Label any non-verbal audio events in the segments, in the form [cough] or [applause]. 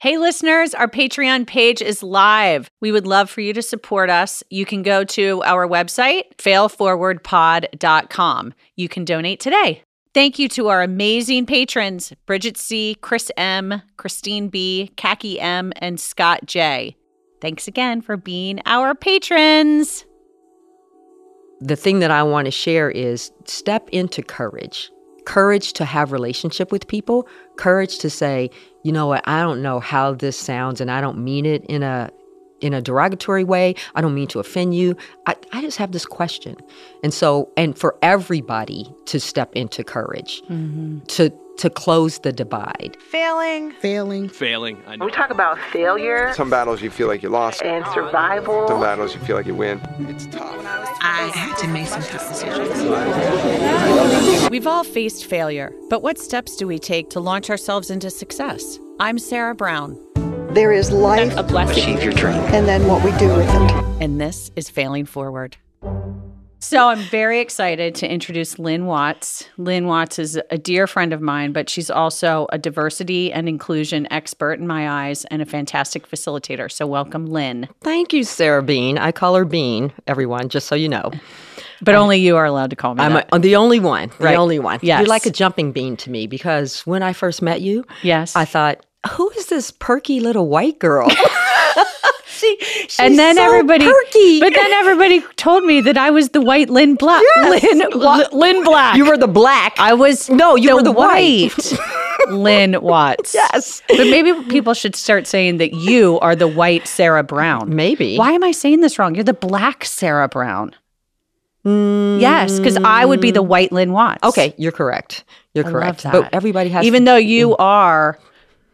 Hey, listeners, our Patreon page is live. We would love for you to support us. You can go to our website, failforwardpod.com. You can donate today. Thank you to our amazing patrons Bridget C., Chris M., Christine B., Khaki M., and Scott J. Thanks again for being our patrons. The thing that I want to share is step into courage. Courage to have relationship with people, courage to say, you know what, I don't know how this sounds and I don't mean it in a in a derogatory way. I don't mean to offend you. I, I just have this question. And so, and for everybody to step into courage, mm-hmm. to to close the divide. Failing. Failing. Failing. I know. We talk about failure Some battles you feel like you lost. and survival. Some battles you feel like you win. It's tough. I had to make some tough decisions. We've all faced failure, but what steps do we take to launch ourselves into success? I'm Sarah Brown, There is life a blessing, Achieve your dream. and then what we do with it. and this is Failing Forward. So I'm very excited to introduce Lynn Watts. Lynn Watts is a dear friend of mine, but she's also a diversity and inclusion expert in my eyes and a fantastic facilitator. So welcome, Lynn. Thank you, Sarah Bean. I call her Bean, everyone, just so you know. But only you are allowed to call me I'm, that. a, I'm the only one. The Right. only one. Yes. You're like a jumping bean to me because when I first met you, yes. I thought, who is this perky little white girl? [laughs] she, she's and then so everybody, perky. but then everybody told me that I was the white Lynn Black. Lynn, Wa- Lynn Black. you were the black. I was No, you were the white. [laughs] Lynn Watts. yes. But maybe people should start saying that you are the white Sarah Brown. Maybe. Why am I saying this wrong? You're the black Sarah Brown. Yes, because I would be the white Lynn Watts. Okay, you're correct. You're I correct. But everybody has Even to- though you are,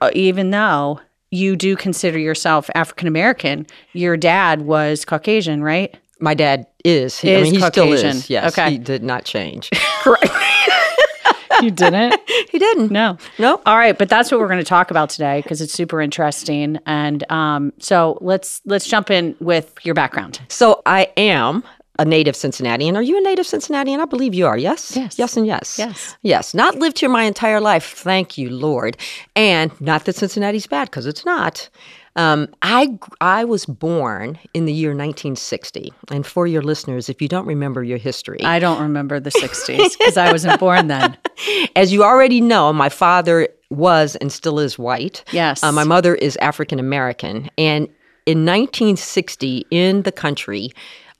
uh, even though you do consider yourself African American, your dad was Caucasian, right? my dad is. He, I Is mean, he still is. Yes. Okay. He did not change. [laughs] Right. [laughs] You didn't? [laughs] he didn't. No. Nope. All right, but that's what we're going to talk about today because it's super interesting. And um, so let's let's jump in with your background. So I am a native Cincinnatian. Are you a native Cincinnatian? I believe you are. Yes. Yes. Yes, and yes. Yes. Yes. Not lived here my entire life. Thank you, Lord. And not that Cincinnati's bad because it's not. Um, I I was born in the year 1960, and for your listeners, if you don't remember your history, I don't remember the '60s because I wasn't born then. [laughs] as you already know, my father was and still is white. Yes. Uh, my mother is African American. And in 1960, in the country,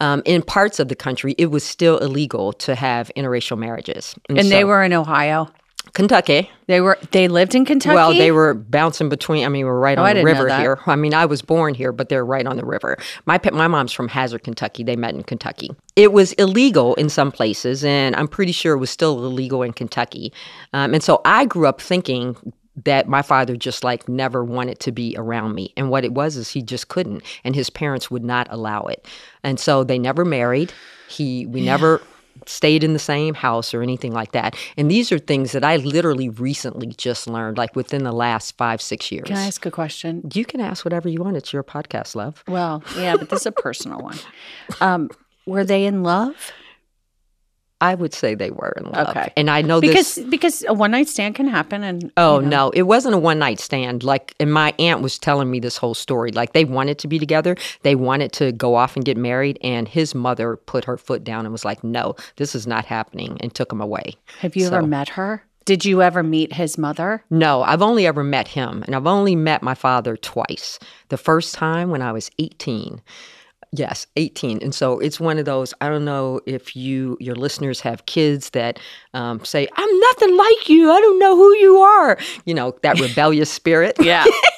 um, in parts of the country, it was still illegal to have interracial marriages. And they so- were in Ohio. Kentucky. They were they lived in Kentucky. Well, they were bouncing between. I mean, we're right Oh, on the river here. I mean, I was born here, but they're right on the river. My my mom's from Hazard, Kentucky. They met in Kentucky. It was illegal in some places, and I'm pretty sure it was still illegal in Kentucky. Um, and so I grew up thinking that my father just like never wanted to be around me, and what it was is he just couldn't, and his parents would not allow it, and so they never married. He we never stayed in the same house or anything like that. And these are things that I literally recently just learned, like within the last five, six years. Can I ask a question? you can ask whatever you want. It's your podcast, love. Well, yeah, but this is a personal one. Um, were they in love? I would say they were in love. Okay. And I know Because this. because a one night stand can happen, and Oh, you know, no, it wasn't a one night stand. Like, and my aunt was telling me this whole story. Like, they wanted to be together. They wanted to go off and get married. And his mother put her foot down and was like, no, this is not happening, and took him away. Have you ever met her? Did you ever meet his mother? No, I've only ever met him, and I've only met my father twice. The first time when I was 18. Yes, 18. And so it's one of those, I don't know if you, your listeners have kids that um, say, I'm nothing like you. I don't know who you are. You know, that [laughs] rebellious spirit. Yeah. [laughs]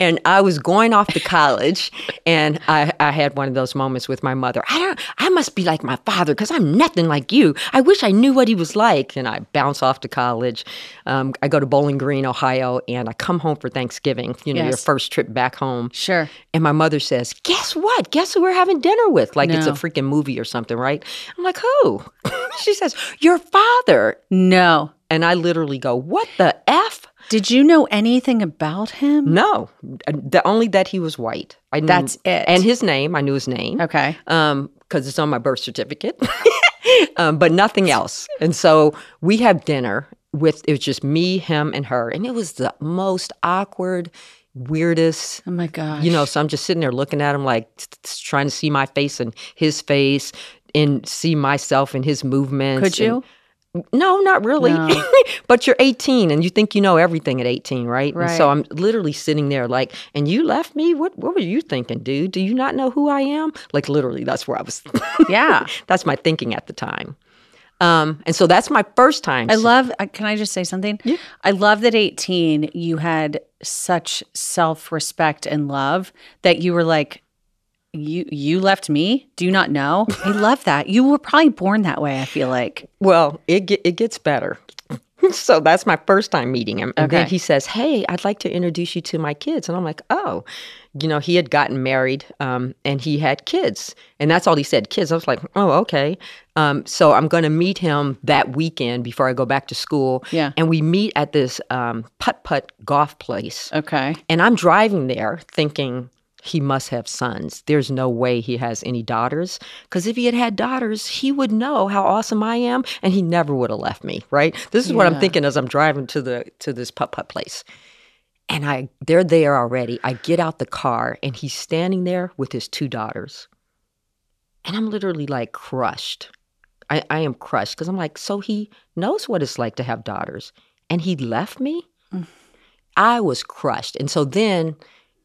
and I was going off to college, and I, I had one of those moments with my mother. I don't. I must be like my father because I'm nothing like you. I wish I knew what he was like. And I bounce off to college. Um, I go to Bowling Green, Ohio, and I come home for Thanksgiving. You know, your first trip back home. Sure. And my mother says, "Guess what? Guess who we're having dinner with? Like it's a freaking movie or something, right?" I'm like, "Who?" [laughs] she says, "Your father." No. And I literally go, "What the f?" Did you know anything about him? No, the only that he was white. I knew, That's it. And his name, I knew his name. Okay. Um, because it's on my birth certificate. [laughs] um, but nothing else. And so we have dinner with it was just me, him, and her, and it was the most awkward, weirdest Oh my gosh. you know so i'm just sitting there looking at him like t- t- trying to see my face and his face and see myself and his movements could you? and- no not really No. [laughs] but you're 18 and you think you know everything at 18 right? and so i'm literally sitting there like and you left me what what were you thinking dude do you not know who i am like literally that's where i was [laughs] Yeah. that's my thinking at the time um and so that's my first time I love, uh, can I just say something? Yeah. I love that 18, you had such self respect and love that you were like, you you left me? Do you not know? I love that. You were probably born that way, I feel like. Well, it it gets better. [laughs] so that's my first time meeting him. And then Okay. he says, Hey, I'd like to introduce you to my kids. And I'm like, Oh, you know, he had gotten married um, and he had kids. And that's all he said, kids. I was like, Oh, okay. Um, so I'm going to meet him that weekend before I go back to school. Yeah. And we meet at this um, putt putt golf place. Okay. And I'm driving there thinking he must have sons. There's no way he has any daughters. Because if he had had daughters, he would know how awesome I am, and he never would have left me. Right? This is what I'm thinking as I'm driving to the to this putt putt place. And I they're there already. I get out the car, and he's standing there with his two daughters. And I'm literally like crushed. I, I am crushed because I'm like, so he knows what it's like to have daughters, and he left me. Mm. I was crushed. And so then,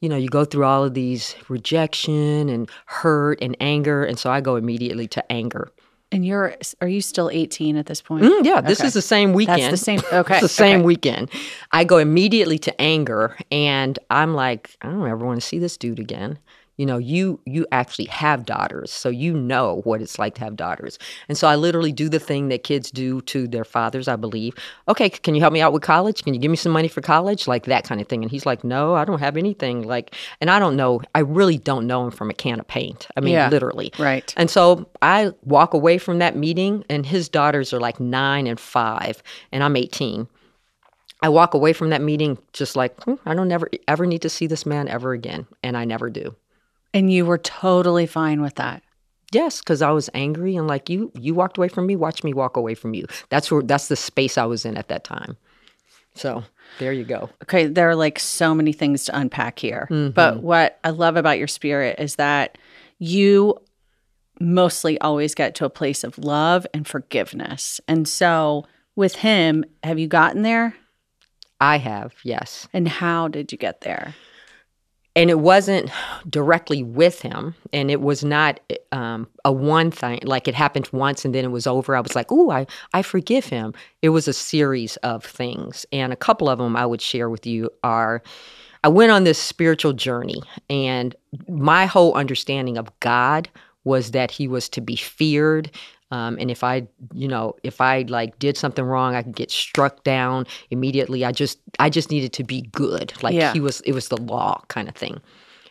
you know, you go through all of these rejection and hurt and anger. And so I go immediately to anger. And you're, are you still 18 at this point? Mm, yeah, this Okay. is the same weekend. That's the same- [laughs] okay, It's the same okay. weekend. I go immediately to anger and I'm like, I don't ever want to see this dude again. You know, you you actually have daughters, so you know what it's like to have daughters. And so I literally do the thing that kids do to their fathers, I believe. Okay, can you help me out with college? Can you give me some money for college? Like that kind of thing. And he's like, No, I don't have anything. Like, and I don't know. I really don't know him from a can of paint. I mean, Yeah. literally. Right. And so I walk away from that meeting, and his daughters are like nine and five, and I'm 18. I walk away from that meeting just like, "Hmm, I don't never ever need to see this man ever again. And I never do. And you were totally fine with that. Yes, because I was angry and like you you walked away from me, watch me walk away from you. That's where that's the space I was in at that time. So there you go. Okay, there are like so many things to unpack here. Mm-hmm. But what I love about your spirit is that you mostly always get to a place of love and forgiveness. And so with him, have you gotten there? I have, yes. And how did you get there? And it wasn't directly with him and it was not um, a one thing like it happened once and then it was over. I was like oh I, I forgive him. It was a series of things and a couple of them i would share with you are i went on this spiritual journey and my whole understanding of god was that he was to be feared um, and if I, you know, if I like did something wrong, I could get struck down immediately. I just, I just needed to be good. Like Yeah. he was, it was the law kind of thing.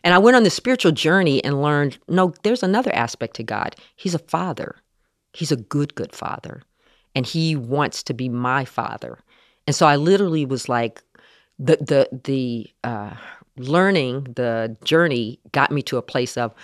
And I went on this spiritual journey and learned, no, there's another aspect to God. He's a father. He's a good, good father, and he wants to be my father. And so I literally was like, the the the uh, learning, the journey got me to a place of,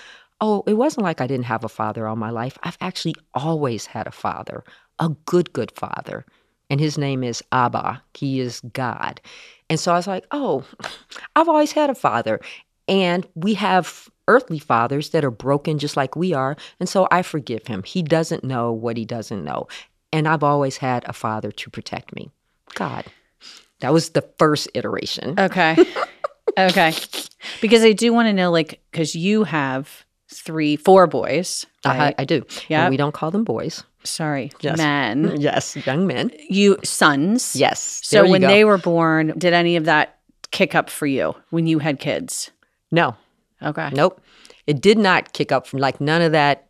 oh, it wasn't like I didn't have a father all my life. I've actually always had a father, a good, good father. And his name is Abba. He is God. And so I was like, oh, [laughs] I've always had a father. And we have earthly fathers that are broken just like we are. And so I forgive him. He doesn't know what he doesn't know. And I've always had a father to protect me. God. That was the first iteration. Okay. okay. [laughs] Because I do want to know, like, because you have three, four boys. I, Right? I do. Yeah. We don't call them boys. Sorry, Yes. men. [laughs] Yes, young men. You sons. Yes. So when go. they were born, did any of that kick up for you when you had kids? no, Okay. nope, it did not kick up from like none of that.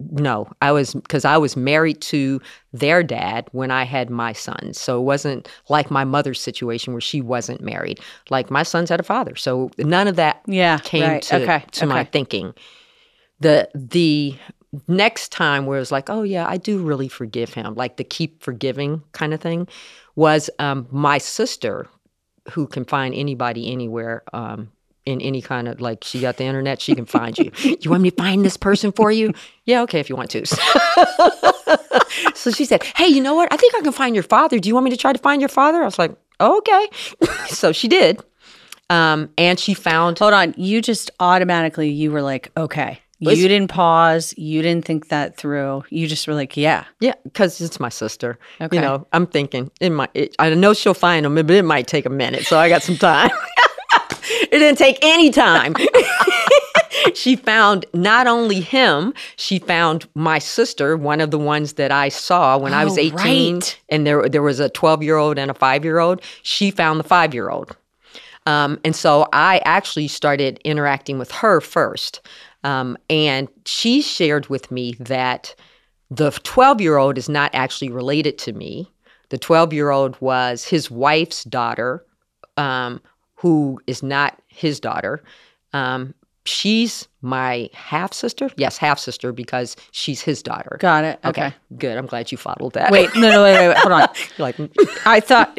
No, I was because I was married to their dad when I had my sons, so it wasn't like my mother's situation where she wasn't married. Like my sons had a father, so none of that Yeah. came right. to, okay. to my thinking. The the next time where it was like, oh yeah, I do really forgive him, like the keep forgiving kind of thing, was um, my sister, who can find anybody anywhere. Um, in any kind of like she got the internet, she can find you. [laughs] you want me to find this person for you? Yeah, okay, if you want to. [laughs] so she said, Hey, you know what? I think I can find your father. Do you want me to try to find your father? I was like, okay. [laughs] so she did. Um, and she found Hold on. You just automatically you were like, okay. You didn't pause. You didn't think that through. You just were like, yeah. Yeah, because it's my sister. Okay. You know, I'm thinking it might. It, I know she'll find them, but it might take a minute. So I got some time. [laughs] it didn't take any time. [laughs] she found not only him, she found my sister, one of the ones that I saw when I was Oh, 18, right. and there there was a 12 year old and a five year old. She found the five year old. Um, and so I actually started interacting with her first. Um, and she shared with me that the 12 year old is not actually related to me. The 12 year old was his wife's daughter, um, who is not his daughter. Um, she's my half sister. Yes, half sister because she's his daughter. Got it. Okay. good. I'm glad you followed that. Wait, no, no, wait, wait, wait. Hold on. [laughs] Like, [laughs] I thought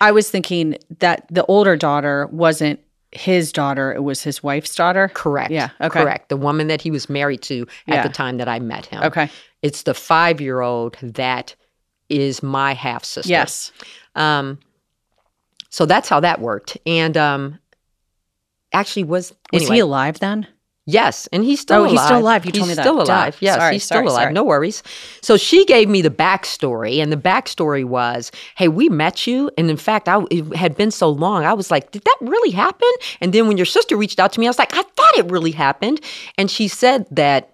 I was thinking that the older daughter wasn't his daughter; it was his wife's daughter. Correct. Yeah. Okay. Correct. The woman that he was married to at Yeah. the time that I met him. Okay. It's the five year old that is my half sister. Yes. Um, so that's how that worked. And um, actually, was Was he alive then? Yes, and he's still Oh, alive. he's still alive. You told he's me that. still Duh. alive. Yes, Sorry, he's still sorry, alive. sorry. No worries. So she gave me the backstory, and the backstory was, "Hey, we met you, and in fact, I it had been so long. I was like, did that really happen? And then when your sister reached out to me, I was like, I thought it really happened. And she said that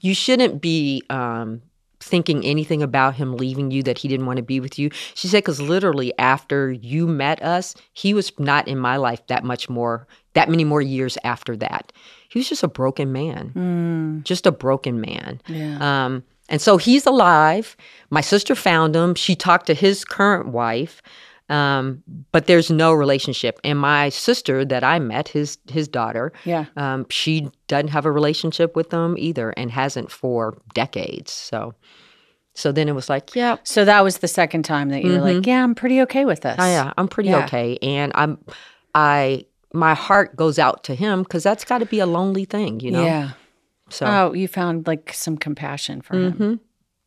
you shouldn't be um, thinking anything about him leaving you that he didn't want to be with you. She said because literally after you met us, he was not in my life that much more, that many more years after that. He was just a broken man, just a broken man. Yeah. Um, and so he's alive. My sister found him. She talked to his current wife, um, but there's no relationship. And my sister that I met, his his daughter, Yeah. um, she doesn't have a relationship with them either, and hasn't for decades. So, so then it was like, yeah, So that was the second time that you were like, "Yeah, I'm pretty okay with this." oh, yeah, I'm pretty Yeah. okay, and I'm, I, my heart goes out to him because that's got to be a lonely thing, you know. Yeah. So, Oh, you found like some compassion for him. mhm.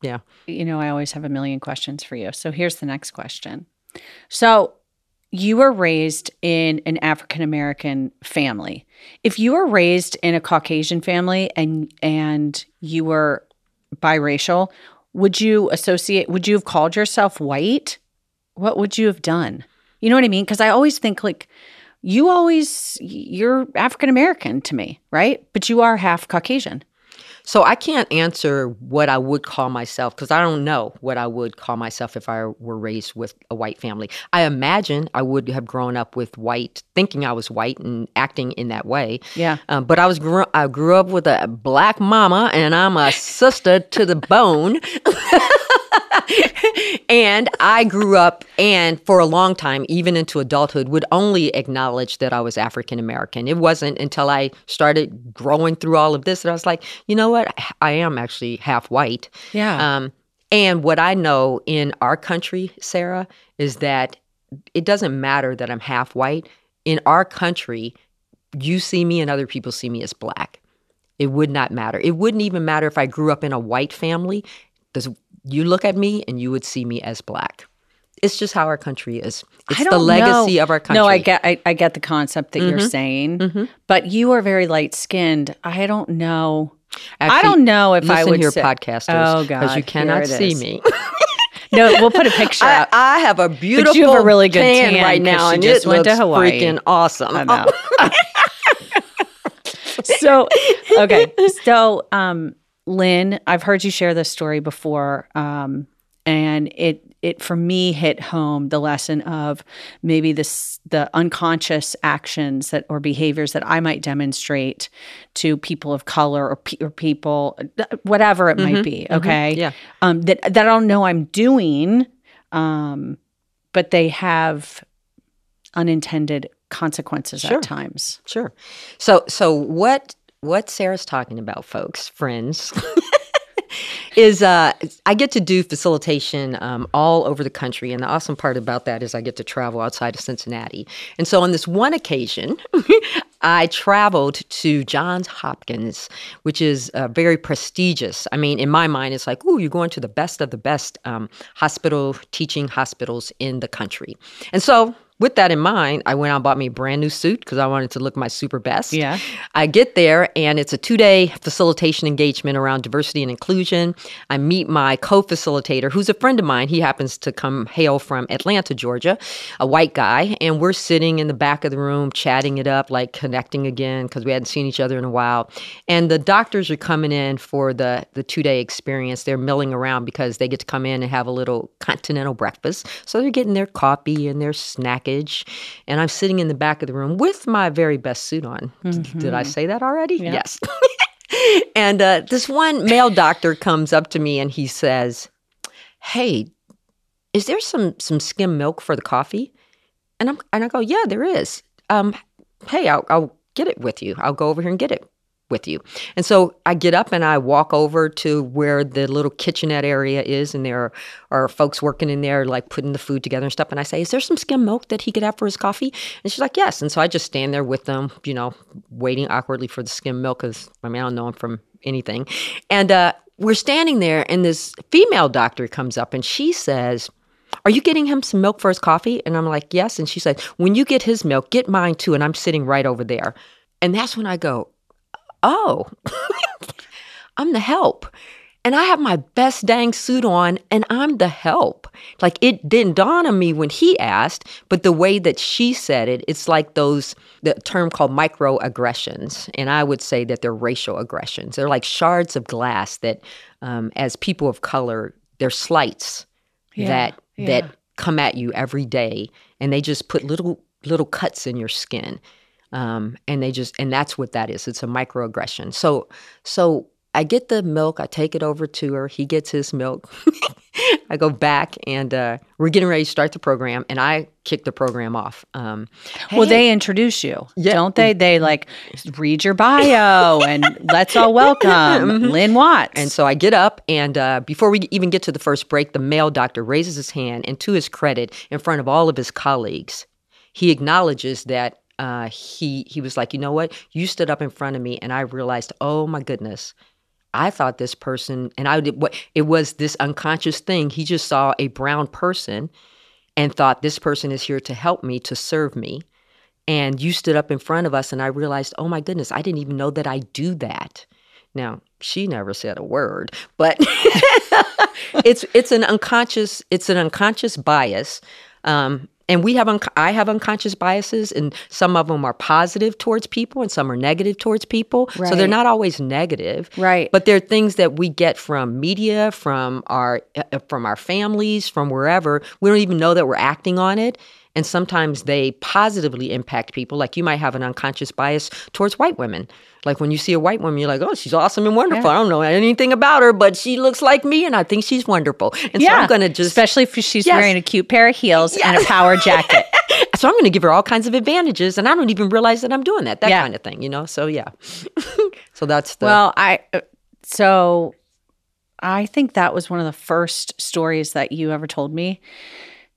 yeah. You know, I always have a million questions for you. So here's the next question. So you were raised in an African American family. If you were raised in a Caucasian family and and you were biracial, would you associate would you have called yourself white? What would you have done? You know what I mean? Cuz I always think like you always you're African American to me, right? But you are half Caucasian. So I can't answer what I would call myself because I don't know what I would call myself if I were raised with a white family. I imagine I would have grown up with white, thinking I was white and acting in that way. Yeah. Um, but I was grew, I grew up with a black mama, and I'm a sister to the bone. [laughs] [laughs] and I grew up, and for a long time, even into adulthood, would only acknowledge that I was African American. It wasn't until I started growing through all of this that I was like, you know what? I am actually half white. Yeah. Um, and what I know in our country, Sarah, is that it doesn't matter that I'm half white. In our country, you see me and other people see me as black. It would not matter. It wouldn't even matter if I grew up in a white family. Does you look at me and you would see me as black? It's just how our country is. It's I the legacy know. of our country. No, I get I, I get the concept that you're saying, but you are very light skinned. I don't know. I don't know if I would here, say- podcasters, Oh God, because you cannot see is. me. [laughs] No, we'll put a picture [laughs] I, up. I have a beautiful you have a really good tan, tan right now, and just it went to Hawaii. freaking awesome. I [laughs] know. so okay, so um, Lynn, I've heard you share this story before, um, and it it for me hit home the lesson of maybe this the unconscious actions that or behaviors that I might demonstrate to people of color or, pe- or people whatever it might be. Okay, Yeah. um, that that I don't know I'm doing, um, but they have unintended consequences Sure. at times. Sure. So so what what Sarah's talking about, folks, friends, [laughs] is uh I get to do facilitation um, all over the country, and the awesome part about that is I get to travel outside of Cincinnati. And so on this one occasion, [laughs] I traveled to Johns Hopkins, which is uh, very prestigious. I mean, in my mind, it's like, oh, you're going to the best of the best um, hospital teaching hospitals in the country. And so with that in mind, I went out and bought me a brand new suit because I wanted to look my super best. Yeah. I get there and it's a two day facilitation engagement around diversity and inclusion. I meet my co facilitator, who's a friend of mine. He happens to come hail from Atlanta, Georgia, a white guy. And we're sitting in the back of the room chatting it up, like connecting again because we hadn't seen each other in a while. And the doctors are coming in for the, the two day experience. They're milling around because they get to come in and have a little continental breakfast. So they're getting their coffee and their snackage. And I'm sitting in the back of the room with my very best suit on. D- Did I say that already? Yes. [laughs] and uh, this one male doctor comes up to me and he says, "Hey, is there some some skim milk for the coffee?" And I'm and I go, "Yeah, there is. Um, hey, I'll, I'll get it with you. I'll go over here and get it with you." And so I get up and I walk over to where the little kitchenette area is, and there are, folks working in there, like putting the food together and stuff. And I say, "Is there some skim milk that he could have for his coffee?" And she's like, "Yes." And so I just stand there with them, you know, waiting awkwardly for the skim milk because I mean I don't know him from anything, and uh, we're standing there, and this female doctor comes up and she says. Are you getting him some milk for his coffee? And I'm like, Yes. And she said, When you get his milk, get mine too. And I'm sitting right over there. And that's when I go, Oh, I'm the help. And I have my best dang suit on and I'm the help. Like it didn't dawn on me when he asked, but the way that she said it, it's like those, the term called microaggressions. And I would say that they're racial aggressions. They're like shards of glass that, um, as people of color, they're slights that yeah. that come at you every day and they just put little little cuts in your skin um, and they just and that's what that is. It's a microaggression. So so i get the milk i take it over to her he gets his milk. [laughs] I go back and uh, we're getting ready to start the program and i kick the program off um, Well, they introduce you, Yeah. don't they? They like read your bio and let's all [laughs] welcome Lynn Watts. And so I get up, and uh, before we even get to the first break, the male doctor raises his hand, and to his credit, in front of all of his colleagues, he acknowledges that uh, he he was like, you know what, you stood up in front of me, and I realized, oh my goodness. I thought this person, and I did what it was this unconscious thing. He just saw a brown person and thought this person is here to help me, to serve me. And you stood up in front of us, and I realized, oh my goodness, I didn't even know that I do that. Now, she never said a word, but [laughs] it's it's an unconscious it's an unconscious bias. Um, and we have unc I have unconscious biases, and some of them are positive towards people, and some are negative towards people. So they're not always negative, Right. But they're things that we get from media, from our uh, from our families, from wherever. We don't even know that we're acting on it. And sometimes they positively impact people. Like you might have an unconscious bias towards white women. Like when you see a white woman, you're like, oh, she's awesome and wonderful. I don't know anything about her, but she looks like me and I think she's wonderful. And so I'm going to just, especially if she's Yes. wearing a cute pair of heels and a power jacket. [laughs] so I'm going to give her all kinds of advantages and I don't even realize that I'm doing that, that Yeah. kind of thing, you know? So yeah. [laughs] so that's the, Well, I uh, so I think that was one of the first stories that you ever told me.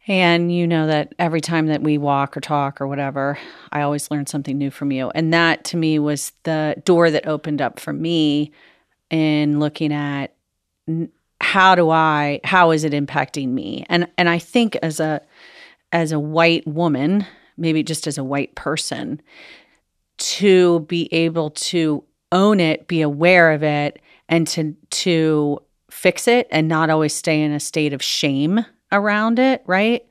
And you know that every time that we walk or talk or whatever, I always learn something new from you. And that to me was the door that opened up for me in looking at how do I how is it impacting me? And and I think as a as a white woman, maybe just as a white person, to be able to own it, be aware of it, and to to fix it and not always stay in a state of shame around it, right?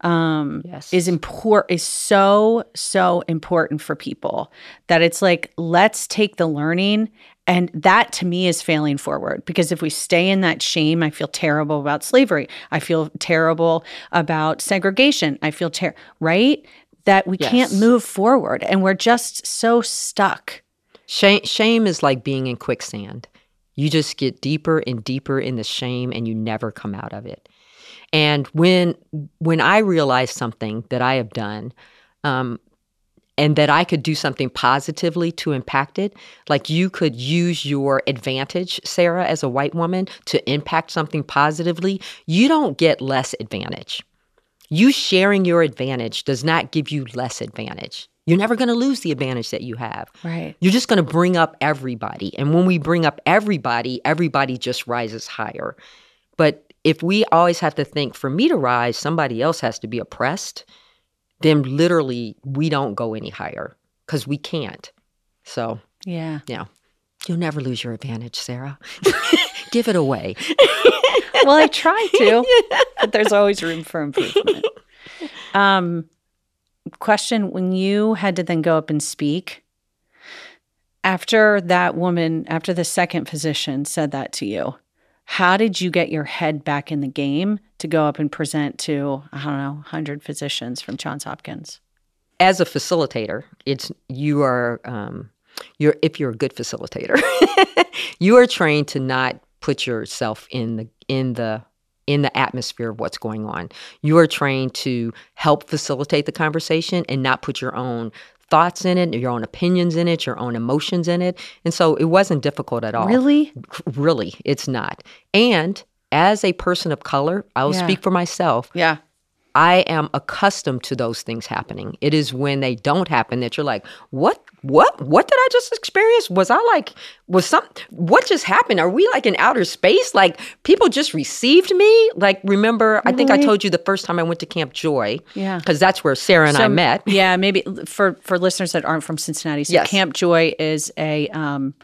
Um Yes. is important is so so important for people that it's like let's take the learning and that to me is failing forward because if we stay in that shame I feel terrible about slavery I feel terrible about segregation I feel ter- right that we can't move forward and we're just so stuck Shame, shame is like being in quicksand. You just get deeper and deeper in the shame and you never come out of it. And when when I realize something that I have done, um, and that I could do something positively to impact it, like you could use your advantage, Sarah, as a white woman, to impact something positively, you don't get less advantage. You sharing your advantage does not give you less advantage. You're never going to lose the advantage that you have. right You're just going to bring up everybody. And when we bring up everybody, everybody just rises higher. But if we always have to think, for me to rise, somebody else has to be oppressed, then literally we don't go any higher because we can't. So, Yeah. yeah, you'll never lose your advantage, Sarah. [laughs] Give it away. [laughs] Well, I try to, [laughs] but there's always room for improvement. Um, question: When you had to then go up and speak after that woman, after the second physician said that to you, how did you get your head back in the game to go up and present to I don't know, hundred physicians from Johns Hopkins? As a facilitator, it's you are um, you're if you're a good facilitator, [laughs] you are trained to not put yourself in the in the in the atmosphere of what's going on. You are trained to help facilitate the conversation and not put your own thoughts in it, your own opinions in it, your own emotions in it. And so it wasn't difficult at all. Really? Really, it's not. And as a person of color, I will Yeah. speak for myself. Yeah. I am accustomed to those things happening. It is when they don't happen that you're like, what, what, what did I just experience? Was I like, was some, what just happened? Are we like in outer space? Like people just received me? Like, remember, I think I told you the first time I went to Camp Joy. Yeah. Because that's where Sarah and I met. Yeah, maybe for for listeners that aren't from Cincinnati. So Yes. Camp Joy is a um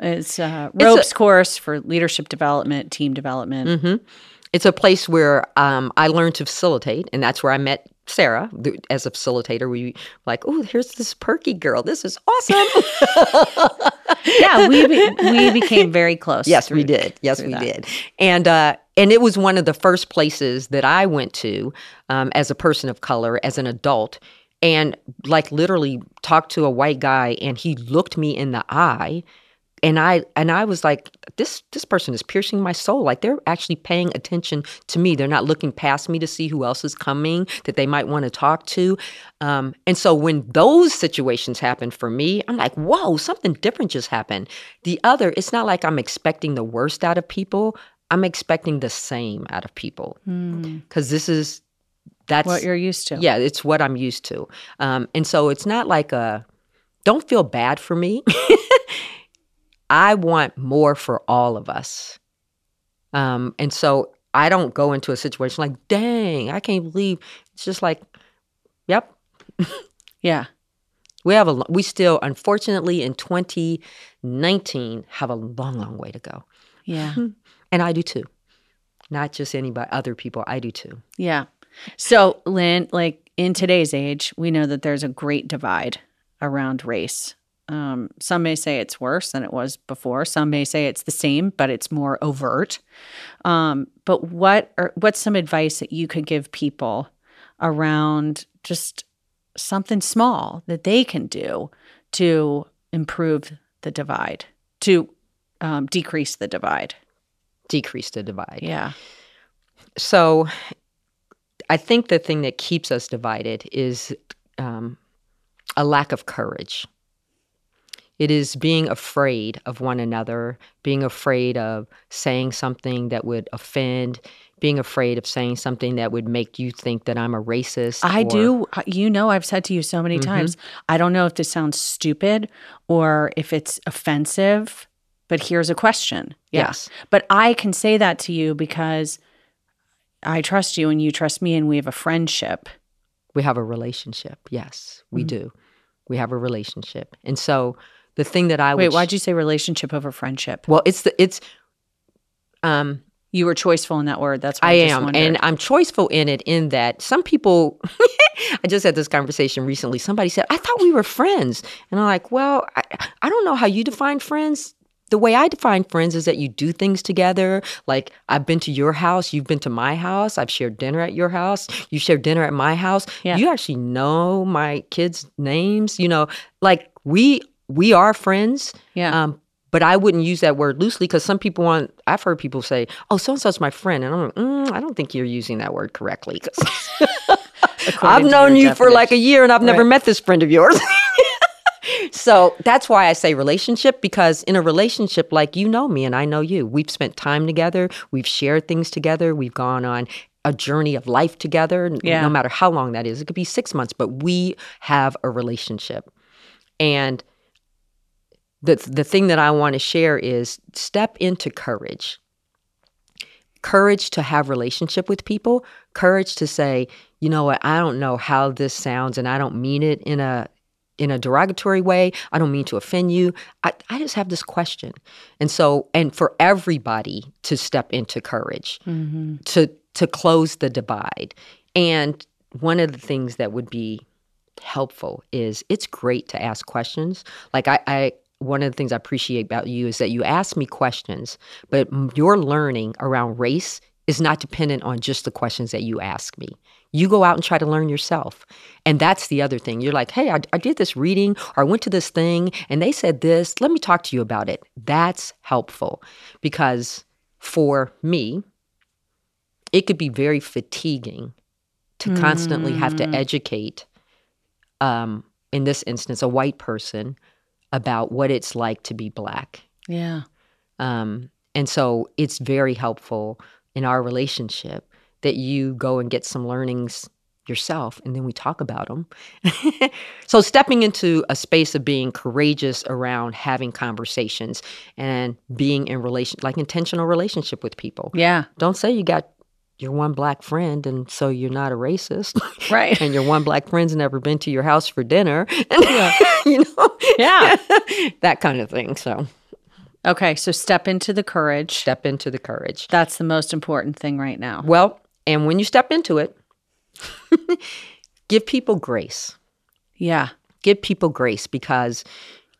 is a a- ropes course for leadership development, team development. Mm-hmm. It's a place where um, I learned to facilitate, and that's where I met Sarah as a facilitator. We like, oh, here's this perky girl. This is awesome. [laughs] Yeah, we be, we became very close. Yes, we did. Yes, we that. did. And uh, and it was one of the first places that I went to um, as a person of color, as an adult, and like literally talked to a white guy, and he looked me in the eye, and I and I was like, this this person is piercing my soul. Like they're actually paying attention to me. They're not looking past me to see who else is coming that they might want to talk to. Um, and so when those situations happen for me, I'm like, whoa, something different just happened. The other, it's not like I'm expecting the worst out of people. I'm expecting the same out of people because this is that's What you're used to. yeah, it's what I'm used to. Um, and so it's not like a, don't feel bad for me. [laughs] I want more for all of us. Um, and so I don't go into a situation like, dang, I can't believe. It's just like, yep, [laughs] Yeah. we have a, we still, unfortunately, in 2019, have a long, long way to go. Yeah. [laughs] And I do too. Not just anybody, other people, I do too. Yeah. So, Lynn, like in today's age, we know that there's a great divide around race. Um, some may say it's worse than it was before. Some may say it's the same, but it's more overt. Um, but what are, what's some advice that you could give people around just something small that they can do to improve the divide, to um, decrease the divide? Decrease the divide. Yeah. So I think the thing that keeps us divided is um, a lack of courage. It is being afraid of one another, being afraid of saying something that would offend, being afraid of saying something that would make you think that I'm a racist. I or- do. You know, I've said to you so many times, I don't know if this sounds stupid or if it's offensive, but here's a question. Yeah. Yes. But I can say that to you because I trust you and you trust me and we have a friendship. We have a relationship. Yes, we Mm-hmm. do. We have a relationship. And so the thing that I Wait, would why'd you say relationship over friendship? Well, it's the it's um You were choiceful in that word. That's I I, am, wondered. and I'm choiceful in it. In that some people, [laughs] I just had this conversation recently. Somebody said, "I thought we were friends," and I'm like, "Well, I, I don't know how you define friends." The way I define friends is that you do things together. Like I've been to your house, you've been to my house. I've shared dinner at your house. You shared dinner at my house. Yeah. You actually know my kids' names. You know, like we we are friends. yeah. Um, but I wouldn't use that word loosely because some people want. I've heard people say, "Oh, so and so's my friend," and I'm like, mm, I don't think you're using that word correctly." [laughs] I've known you for like a year, and I've never Right. met this friend of yours. [laughs] so that's why I say relationship because in a relationship, like you know me and I know you, we've spent time together, we've shared things together, we've gone on a journey of life together. Yeah. No matter how long that is, it could be six months, but we have a relationship, and the the thing that I want to share is step into courage. Courage to have relationship with people, courage to say, you know what, I don't know how this sounds and I don't mean it in a in a derogatory way. I don't mean to offend you. I, I just have this question. And so, and for everybody to step into courage, mm-hmm. to to close the divide. And one of the things that would be helpful is it's great to ask questions. Like I, I one of the things I appreciate about you is that you ask me questions, but your learning around race is not dependent on just the questions that you ask me. You go out and try to learn yourself. And that's the other thing. You're like, hey, I, I did this reading or I went to this thing and they said this. Let me talk to you about it. That's helpful because for me, it could be very fatiguing to constantly have to educate um, in this instance a white person about what it's like to be black Yeah. um, and so it's very helpful in our relationship that you go and get some learnings yourself and then we talk about them [laughs] so stepping into a space of being courageous around having conversations and being in relation like intentional relationship with people Yeah. don't say you got your one black friend and so you're not a racist Right. [laughs] and your one black friend's never been to your house for dinner and [laughs] you know Yeah. [laughs] that kind of thing so Okay. So step into the courage. step into the courage That's the most important thing right now. well and when you step into it give people grace Yeah. give people grace because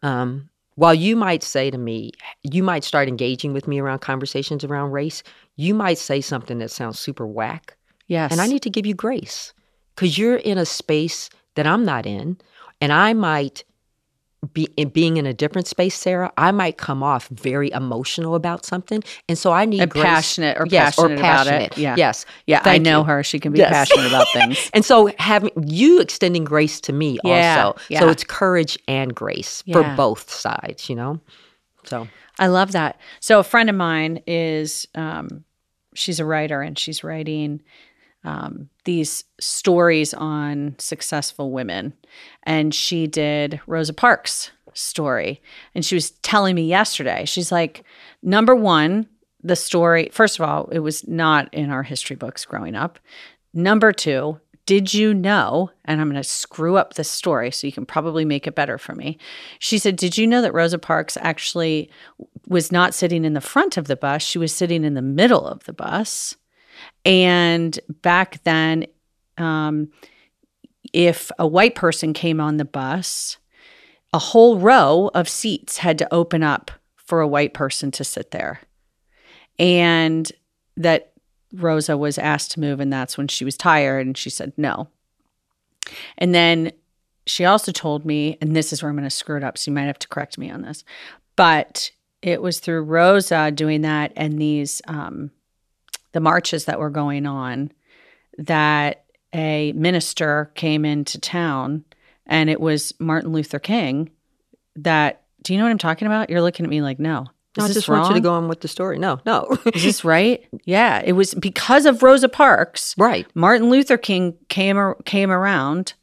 um, while you might say to me, you might start engaging with me around conversations around race, you might say something that sounds super whack. Yes. And I need to give you grace because you're in a space that I'm not in. And I might be in being in a different space, Sarah, I might come off very emotional about something. And so I need passionate or yes, passionate or about it. passionate. Yeah. Yes. Yeah. I know you. her. She can be Yes. passionate about [laughs] things. And so having you extending grace to me Yeah, also. yeah. So it's courage and grace for both sides, you know? So I love that. So a friend of mine is um, she's a writer and she's writing um, these stories on successful women, and she did Rosa Parks' story, and she was telling me yesterday. She's like, number one, the story. First of all, it was not in our history books growing up. Number two, did you know? And I'm going to screw up this story so you can probably make it better for me. She said, Did you know that Rosa Parks actually was not sitting in the front of the bus? She was sitting in the middle of the bus. And back then, um, if a white person came on the bus, a whole row of seats had to open up for a white person to sit there. And that Rosa was asked to move, and that's when she was tired, and she said no. And then she also told me, and this is where I'm going to screw it up, so you might have to correct me on this, but it was through Rosa doing that and these um, the marches that were going on that a minister came into town, and it was Martin Luther King. That do you know what I'm talking about? You're looking at me like no. Is I this just want you to go on with the story. No, no. [laughs] Is this [laughs] right? Yeah, it was because of Rosa Parks. right. Martin Luther King came came around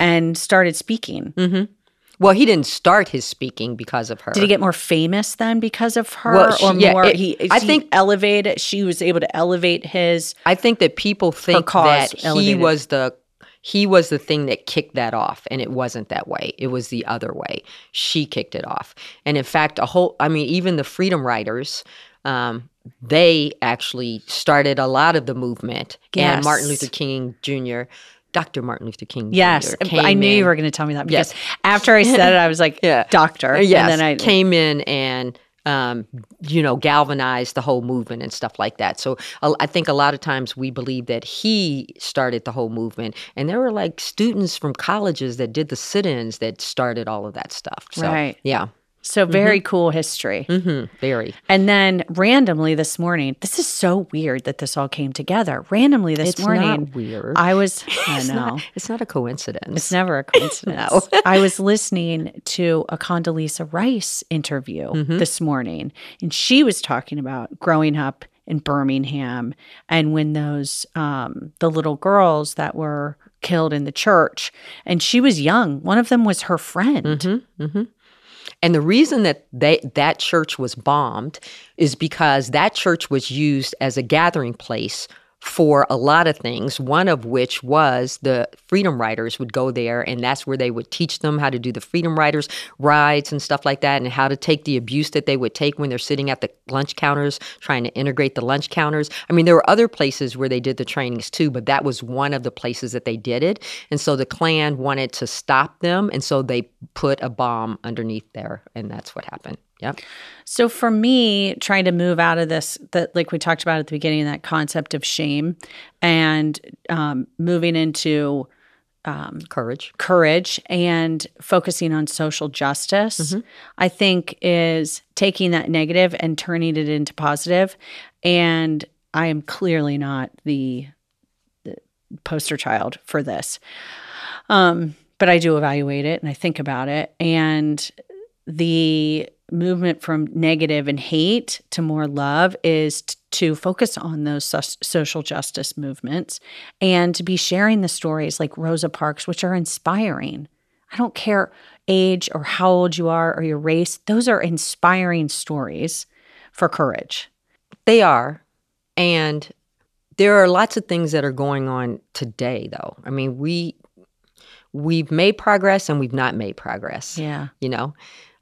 and started speaking. Mm-hmm. Well, he didn't start his speaking because of her. Did he get more famous then because of her, Well, she- or yeah, more? it- he, I he think- elevated. She was able to elevate his. I think that people think that he was the he was the thing that kicked that off and it wasn't that way. It was the other way. She kicked it off. And in fact, a whole I mean even the freedom riders um they actually started a lot of the movement. And Martin Luther King Jr. Dr. Martin Luther King Yes, Jr. came I knew in. you were going to tell me that because Yes. after I said it, I was like, [laughs] Yeah. doctor. Yes, and then I came in and um, you know galvanized the whole movement and stuff like that. So uh, I think a lot of times we believe that he started the whole movement, and there were like students from colleges that did the sit-ins that started all of that stuff. So, Right. Yeah. So very cool history. hmm Very. And then randomly this morning, this is so weird that this all came together. Randomly this It's morning, not weird. I was. I [laughs] It's know. not, it's not a coincidence. It's never a [laughs] coincidence. I was listening to a Condoleezza Rice interview Mm-hmm. this morning, and she was talking about growing up in Birmingham and when those um, the little girls that were killed in the church, and she was young. One of them was her friend. Mm-hmm. And the reason that they that church was bombed is because that church was used as a gathering place for a lot of things, one of which was the Freedom Riders would go there, and that's where they would teach them how to do the Freedom Riders rides and stuff like that, and how to take the abuse that they would take when they're sitting at the lunch counters trying to integrate the lunch counters. I mean, there were other places where they did the trainings too, but that was one of the places that they did it. And so the Klan wanted to stop them, and so they put a bomb underneath there, and that's what happened. Yep. So for me, trying to move out of this, that like we talked about at the beginning, that concept of shame, and um, moving into Courage. courage and focusing on social justice, I think is taking that negative and turning it into positive. And I am clearly not the, the poster child for this. Um, but I do evaluate it and I think about it. And the movement from negative and hate to more love is t- to focus on those sus- social justice movements and to be sharing the stories like Rosa Parks, which are inspiring. I don't care age or how old you are or your race, those are inspiring stories for courage. They are. And there are lots of things that are going on today though. I mean, we we've made progress and we've not made progress. Yeah. You know?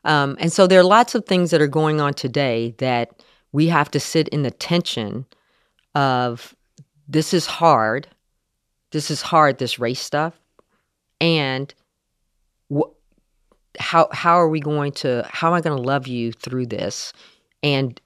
Um, and so there are lots of things that are going on today that we have to sit in the tension of this is hard. This is hard, this race stuff. And wh- how how are we going to how am I going to love you through this and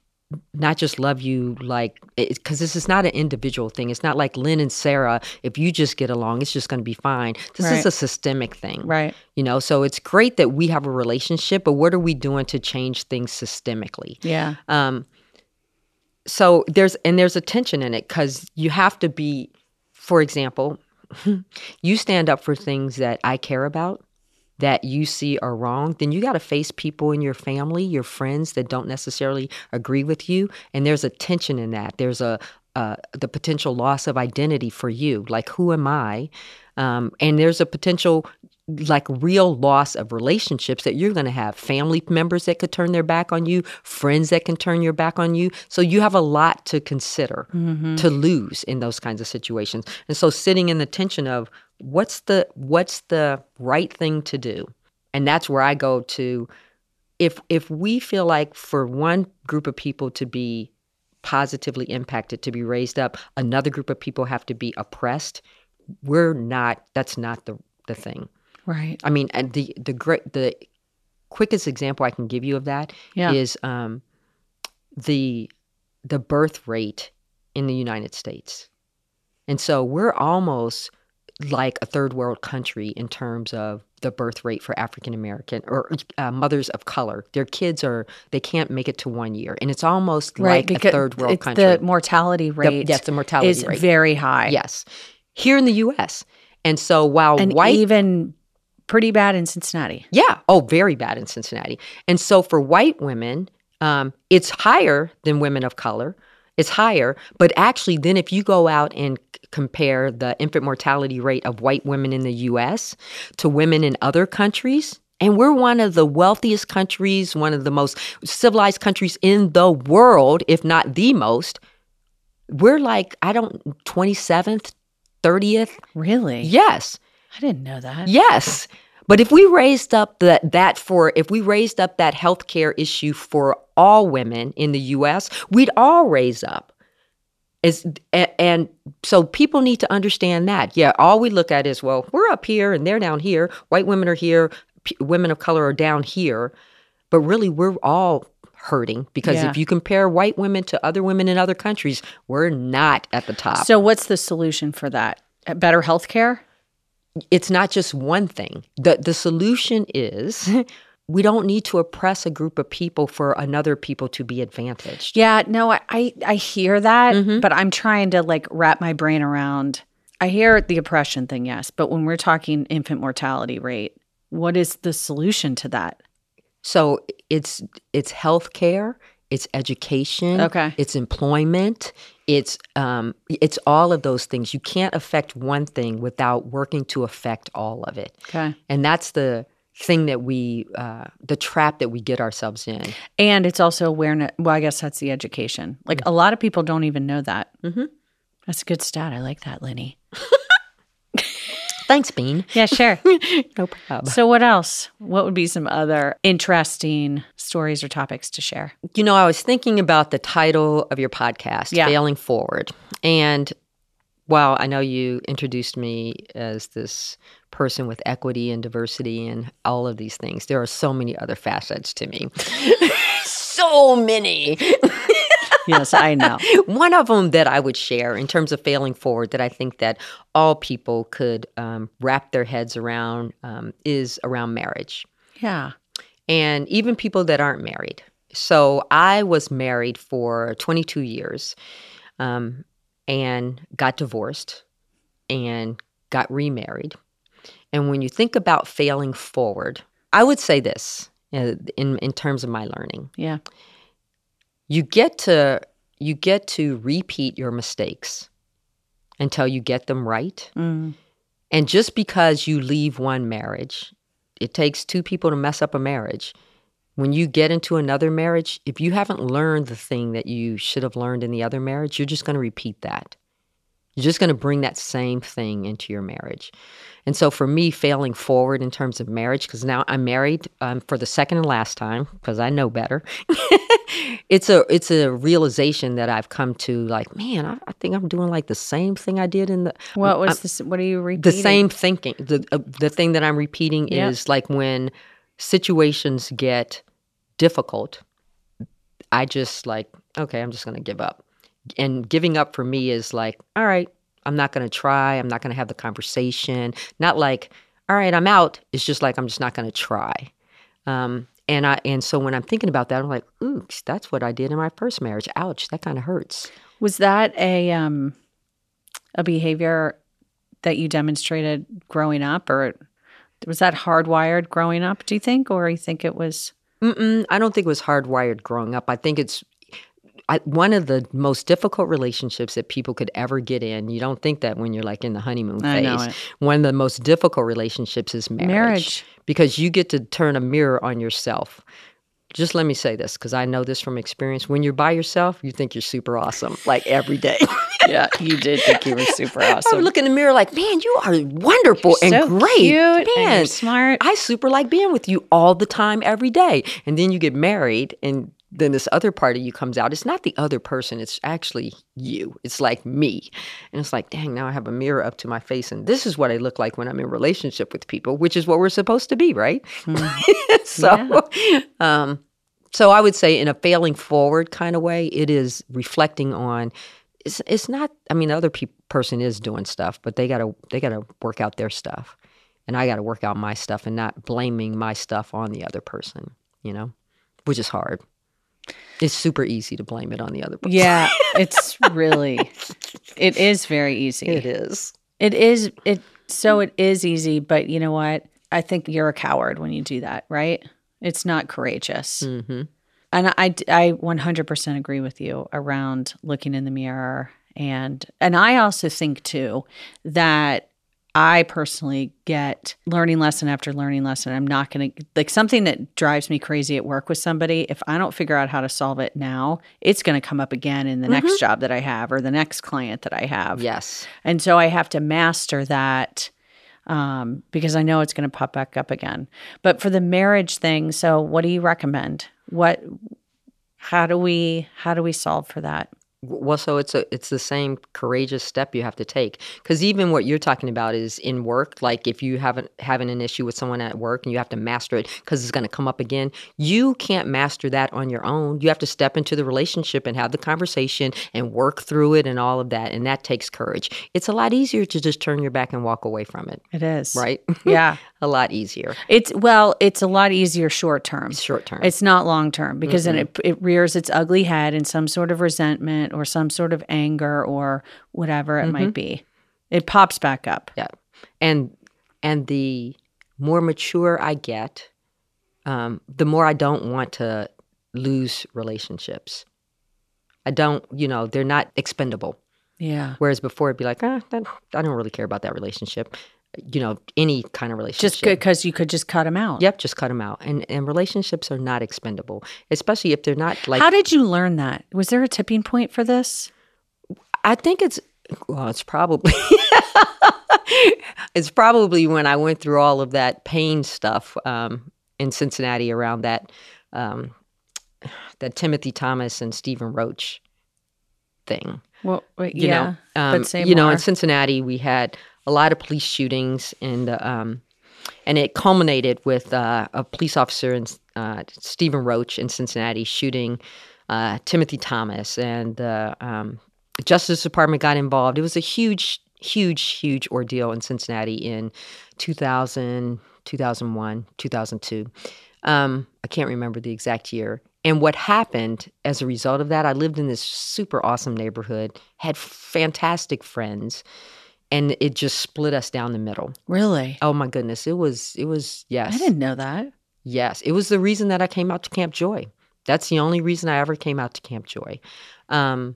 not just love you like because this is not an individual thing. It's not like Lynn and Sarah. If you just get along, it's just going to be fine. This Right. is a systemic thing, Right. You know, so it's great that we have a relationship, but what are we doing to change things systemically? Yeah. Um, so there's and there's a tension in it because you have to be, for example, [laughs] you stand up for things that I care about that you see are wrong, then you got to face people in your family, your friends that don't necessarily agree with you, and there's a tension in that. There's a uh, the potential loss of identity for you, like who am I? Um, and there's a potential like real loss of relationships that you're going to have. Family members that could turn their back on you friends that can turn your back on you. So you have a lot to consider mm-hmm. to lose in those kinds of situations. And so sitting in the tension of what's the what's the right thing to do? And that's where i go to if if we feel like for one group of people to be positively impacted to be raised up another group of people have to be oppressed we're not that's not the the thing Right. I mean, and the the great the quickest example I can give you of that is Yeah. um, the the birth rate in the United States, and so we're almost like a third world country in terms of the birth rate for African American or uh, mothers of color. Their kids are they can't make it to one year, and it's almost Right. like a third world it's country. the mortality rate the, yes, the mortality is rate. very high. yes, here in the U.S. And so while And white even pretty bad in Cincinnati. Yeah. Oh, very bad in Cincinnati. And so for white women, um, it's higher than women of color. It's higher, but actually, then if you go out and compare the infant mortality rate of white women in the US to women in other countries, and we're one of the wealthiest countries, one of the most civilized countries in the world, if not the most, we're like, I don't, 27th, 30th. Really? Yes. I didn't know that. Yes. But if we raised up that that for if we raised up that health care issue for all women in the US, we'd all raise up. Is and so people need to understand that. Yeah, all we look at is well, we're up here and they're down here. White women are here, p- women of color are down here. But really we're all hurting because Yeah. if you compare white women to other women in other countries, we're not at the top. So what's the solution for that? Better health care? It's not just one thing. The the solution is [laughs] we don't need to oppress a group of people for another people to be advantaged. Yeah, no, I I, I hear that, mm-hmm. but I'm trying to like wrap my brain around. I hear the oppression thing, yes, but when we're talking infant mortality rate, what is the solution to that? So it's it's health care, it's education, Okay. it's employment, it's um it's all of those things. You can't affect one thing without working to affect all of it. Okay. And that's the thing that we uh the trap that we get ourselves in. And it's also awareness. Well, I guess that's the education. Like a lot of people don't even know that. That's a good stat. I like that, Lenny. [laughs] Thanks, Bean. Yeah, sure. [laughs] No problem. so, what else? What would be some other interesting stories or topics to share? You know, I was thinking about the title of your podcast, Yeah. Failing Forward. And while I know you introduced me as this person with equity and diversity and all of these things, there are so many other facets to me. [laughs] so many. [laughs] Yes, I know. [laughs] One of them that I would share in terms of failing forward that I think that all people could um, wrap their heads around um, is around marriage Yeah. and even people that aren't married. So I was married for 22 years um, and got divorced and got remarried. And when you think about failing forward, I would say this uh, in, in terms of my learning Yeah. You get to you get to repeat your mistakes until you get them right. Mm. and just because you leave one marriage it takes two people to mess up a marriage. When you get into another marriage if you haven't learned the thing that you should have learned in the other marriage you're just going to repeat that. You're just going to bring that same thing into your marriage. And so for me failing forward in terms of marriage because now i'm married um, for the second and last time because i know better [laughs] it's a it's a realization that i've come to like man I, I think i'm doing like the same thing i did in the What was I'm- this? What are you repeating? the same thinking the uh, the thing that i'm repeating Yeah. is like when situations get difficult i just like okay i'm just going to give up and giving up for me is like all right i'm not going to try i'm not going to have the conversation not like all right i'm out it's just like i'm just not going to try um, and i and so when i'm thinking about that i'm like oops that's what i did in my first marriage ouch that kind of hurts Was that a um a behavior that you demonstrated growing up, or was that hardwired growing up? Do you think, or you think it was? Mm-mm, I don't think it was hardwired growing up. I think it's I, one of the most difficult relationships that people could ever get in. You don't think that when you're like in the honeymoon phase. One of the most difficult relationships is marriage, Marriage. because you get to turn a mirror on yourself. Just let me say this because I know this from experience. When you're by yourself, you think you're super awesome, like every day. [laughs] Yeah, you did think you were super awesome. I would look in the mirror like, man, you are wonderful and so great. cute and man, you're smart. I super like being with you all the time, every day. And then you get married, and then this other part of you comes out. It's not the other person, it's actually you. It's like me. And it's like, dang, now I have a mirror up to my face, and this is what I look like when I'm in relationship with people, which is what we're supposed to be, right? [laughs] so, um, so I would say in a failing forward kind of way, it is reflecting on it's it's not I mean the other pe- person is doing stuff, but they got to they got to work out their stuff. And I got to work out my stuff and not blaming my stuff on the other person, you know? Which is hard. It's super easy to blame it on the other person. Yeah, [laughs] it's really, it is very easy. It is. It is it so it is easy, but you know what? I think you're a coward when you do that, right? It's not courageous. Mhm. And I I 100% agree with you around looking in the mirror and and I also think too that I personally get learning lesson after learning lesson. I'm not going to like something that drives me crazy at work with somebody. If I don't figure out how to solve it now, it's going to come up again in the next job that I have or the next client that I have. Yes. And so I have to master that um, because I know it's going to pop back up again. But for the marriage thing, so what do you recommend? What, how do we, how do we solve for that? Well, so it's a it's the same courageous step you have to take because even what you're talking about is in work. Like if you haven't having an issue with someone at work and you have to master it because it's going to come up again, you can't master that on your own. You have to step into the relationship and have the conversation and work through it and all of that, and that takes courage. It's a lot easier to just turn your back and walk away from it, It is. right? [laughs] Yeah. a lot easier, It's, well, it's a lot easier short term. short term. It's not long term because then it, it rears its ugly head in some sort of resentment or some sort of anger or whatever it might be. It pops back up. Yeah, and and the more mature I get, um, the more I don't want to lose relationships. I don't, you know, they're not expendable. Yeah. Whereas before, it'd be like, ah, that, I don't really care about that relationship. You know, any kind of relationship. Just because you could just cut them out. Yep, just cut them out. And and relationships are not expendable, especially if they're not like. How did you learn that? Was there a tipping point for this? I think it's Well, it's probably [laughs] it's probably when I went through all of that pain stuff um, in Cincinnati around that um, that Timothy Thomas and Stephen Roach thing. Well, wait, You yeah, know, um, but you know, in Cincinnati, we had a lot of police shootings, and um, and it culminated with uh, a police officer in uh, Stephen Roach in Cincinnati shooting uh, Timothy Thomas, and the um, Justice Department got involved. It was a huge, huge, huge ordeal in Cincinnati in 2000, 2001, 2002. Um, I can't remember the exact year. And what happened as a result of that, I lived in this super awesome neighborhood, had fantastic friends, and it just split us down the middle. really, Oh my goodness, it was it was yes. I didn't know that. Yes, it was the reason that I came out to Camp Joy. That's the only reason I ever came out to Camp Joy. Um,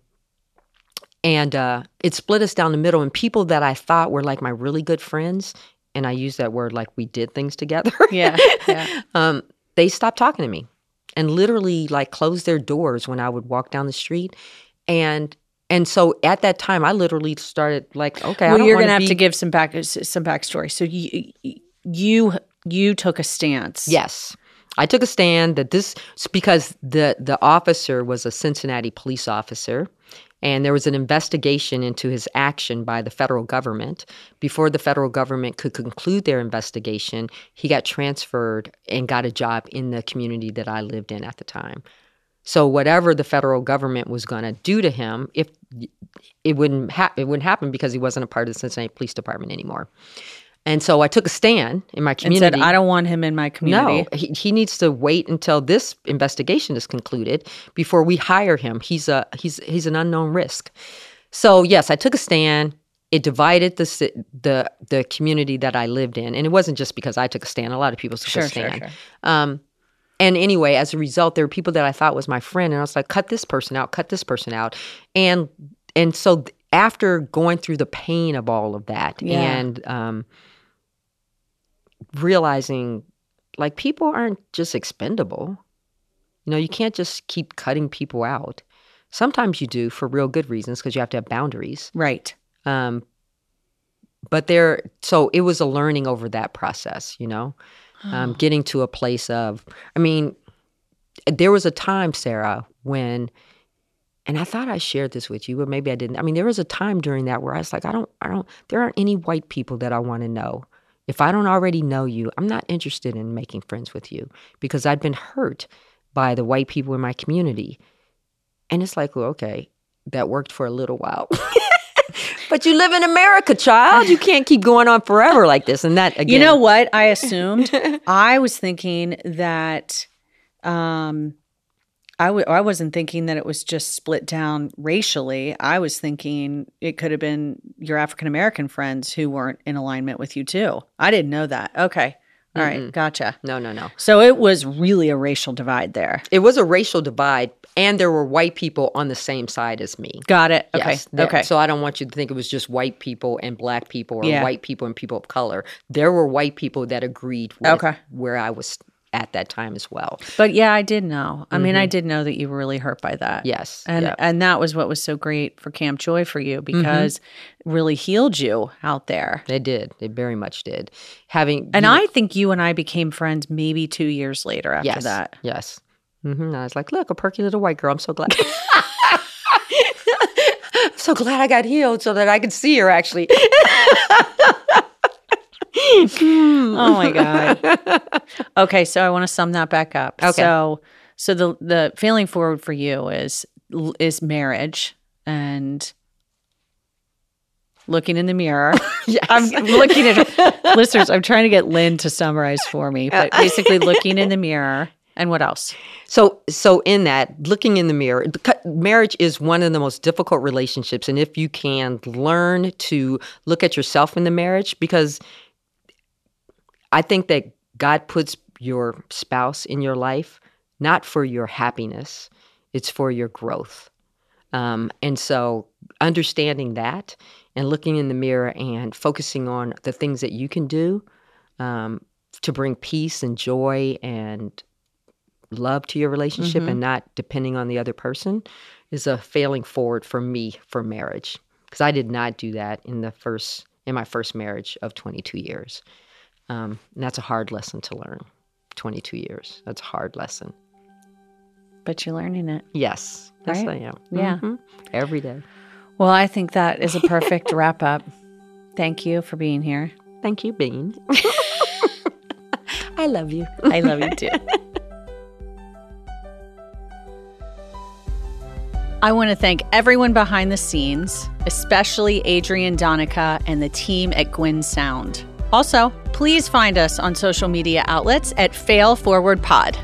and uh, it split us down the middle. And people that I thought were like my really good friends, and I use that word like we did things together. [laughs] Yeah, yeah. [laughs] um, they stopped talking to me, and literally like closed their doors when I would walk down the street, and and so at that time I literally started like, okay, I well, you're gonna have be- to give some back uh, some backstory. So you you you took a stance. Yes. I took a stand that this because the the officer was a Cincinnati police officer and there was an investigation into his action by the federal government. Before the federal government could conclude their investigation, he got transferred and got a job in the community that I lived in at the time. So whatever the federal government was going to do to him, if it wouldn't ha- it wouldn't happen because he wasn't a part of the Cincinnati Police Department anymore. And so I took a stand in my and community. said, "I don't want him in my community." No, he, he needs to wait until this investigation is concluded before we hire him. He's a he's he's an unknown risk. So yes, I took a stand. It divided the the the community that I lived in, and it wasn't just because I took a stand. A lot of people took Sure, a sure, stand. sure. Um, and anyway, as a result, there were people that I thought was my friend, and I was like, cut this person out, cut this person out, and and so th- after going through the pain of all of that, Yeah. and um, realizing like people aren't just expendable. You know, you can't just keep cutting people out. Sometimes you do for real good reasons because you have to have boundaries. Right. Um, but there, so it was a learning over that process, you know, um, getting to a place of, I mean, there was a time, Sarah, when, and I thought I shared this with you, but maybe I didn't. I mean, there was a time during that where I was like, I don't, I don't, there aren't any white people that I want to know. If I don't already know you, I'm not interested in making friends with you because I'd been hurt by the white people in my community. And it's like, well, okay, that worked for a little while. [laughs] but you live in America, child. You can't keep going on forever like this. And that, again, You know what? I assumed. I was thinking that um, I w- I wasn't thinking that it was just split down racially. I was thinking it could have been your African American friends who weren't in alignment with you too. I didn't know that. Okay. All right. Gotcha. no, no, no. So it was really a racial divide there. It was a racial divide, and there were white people on the same side as me. Got it. Okay. Yes, there- okay. So I don't want you to think it was just white people and black people or Yeah. white people and people of color. There were white people that agreed with Okay. where I was at that time as well. But yeah, I did know. I mean, I did know that you were really hurt by that. Mm-hmm. Yes. And yeah. and that was what was so great for Camp Joy for you Mm-hmm. because it really healed you out there. They did. They very much did. Having And you know- I think you and I became friends maybe 2 years later after yes, that. Yes. hmm I was like, look, a perky little white girl. I'm so glad. [laughs] [laughs] I'm so glad I got healed so that I could see her actually. [laughs] Oh my god. [laughs] okay, so I want to sum that back up. Okay. So so the the failing forward for you is is marriage and looking in the mirror. [laughs] yes. I'm looking at listeners. I'm trying to get Lynn to summarize for me, but [laughs] basically looking in the mirror and what else? So, so in that, looking in the mirror, marriage is one of the most difficult relationships, and if you can learn to look at yourself in the marriage, because I think that God puts your spouse in your life not for your happiness; it's for your growth. Um, and so, understanding that and looking in the mirror and focusing on the things that you can do um, to bring peace and joy and love to your relationship and not depending on the other person is a failing forward for me for marriage because I did not do that in the first in my first marriage of 22 years. Um, and that's a hard lesson to learn. 22 years. That's a hard lesson. But you're learning it. Yes. Yes, I am. Yeah. Mhm. Every day. Well, I think that is a perfect [laughs] wrap up. Thank you for being here. Thank you, Bean. [laughs] [laughs] I love you. I love you too. I want to thank everyone behind the scenes, especially Adrian Donica and the team at Gwyn Sound. Also, please find us on social media outlets at Fail Forward Pod.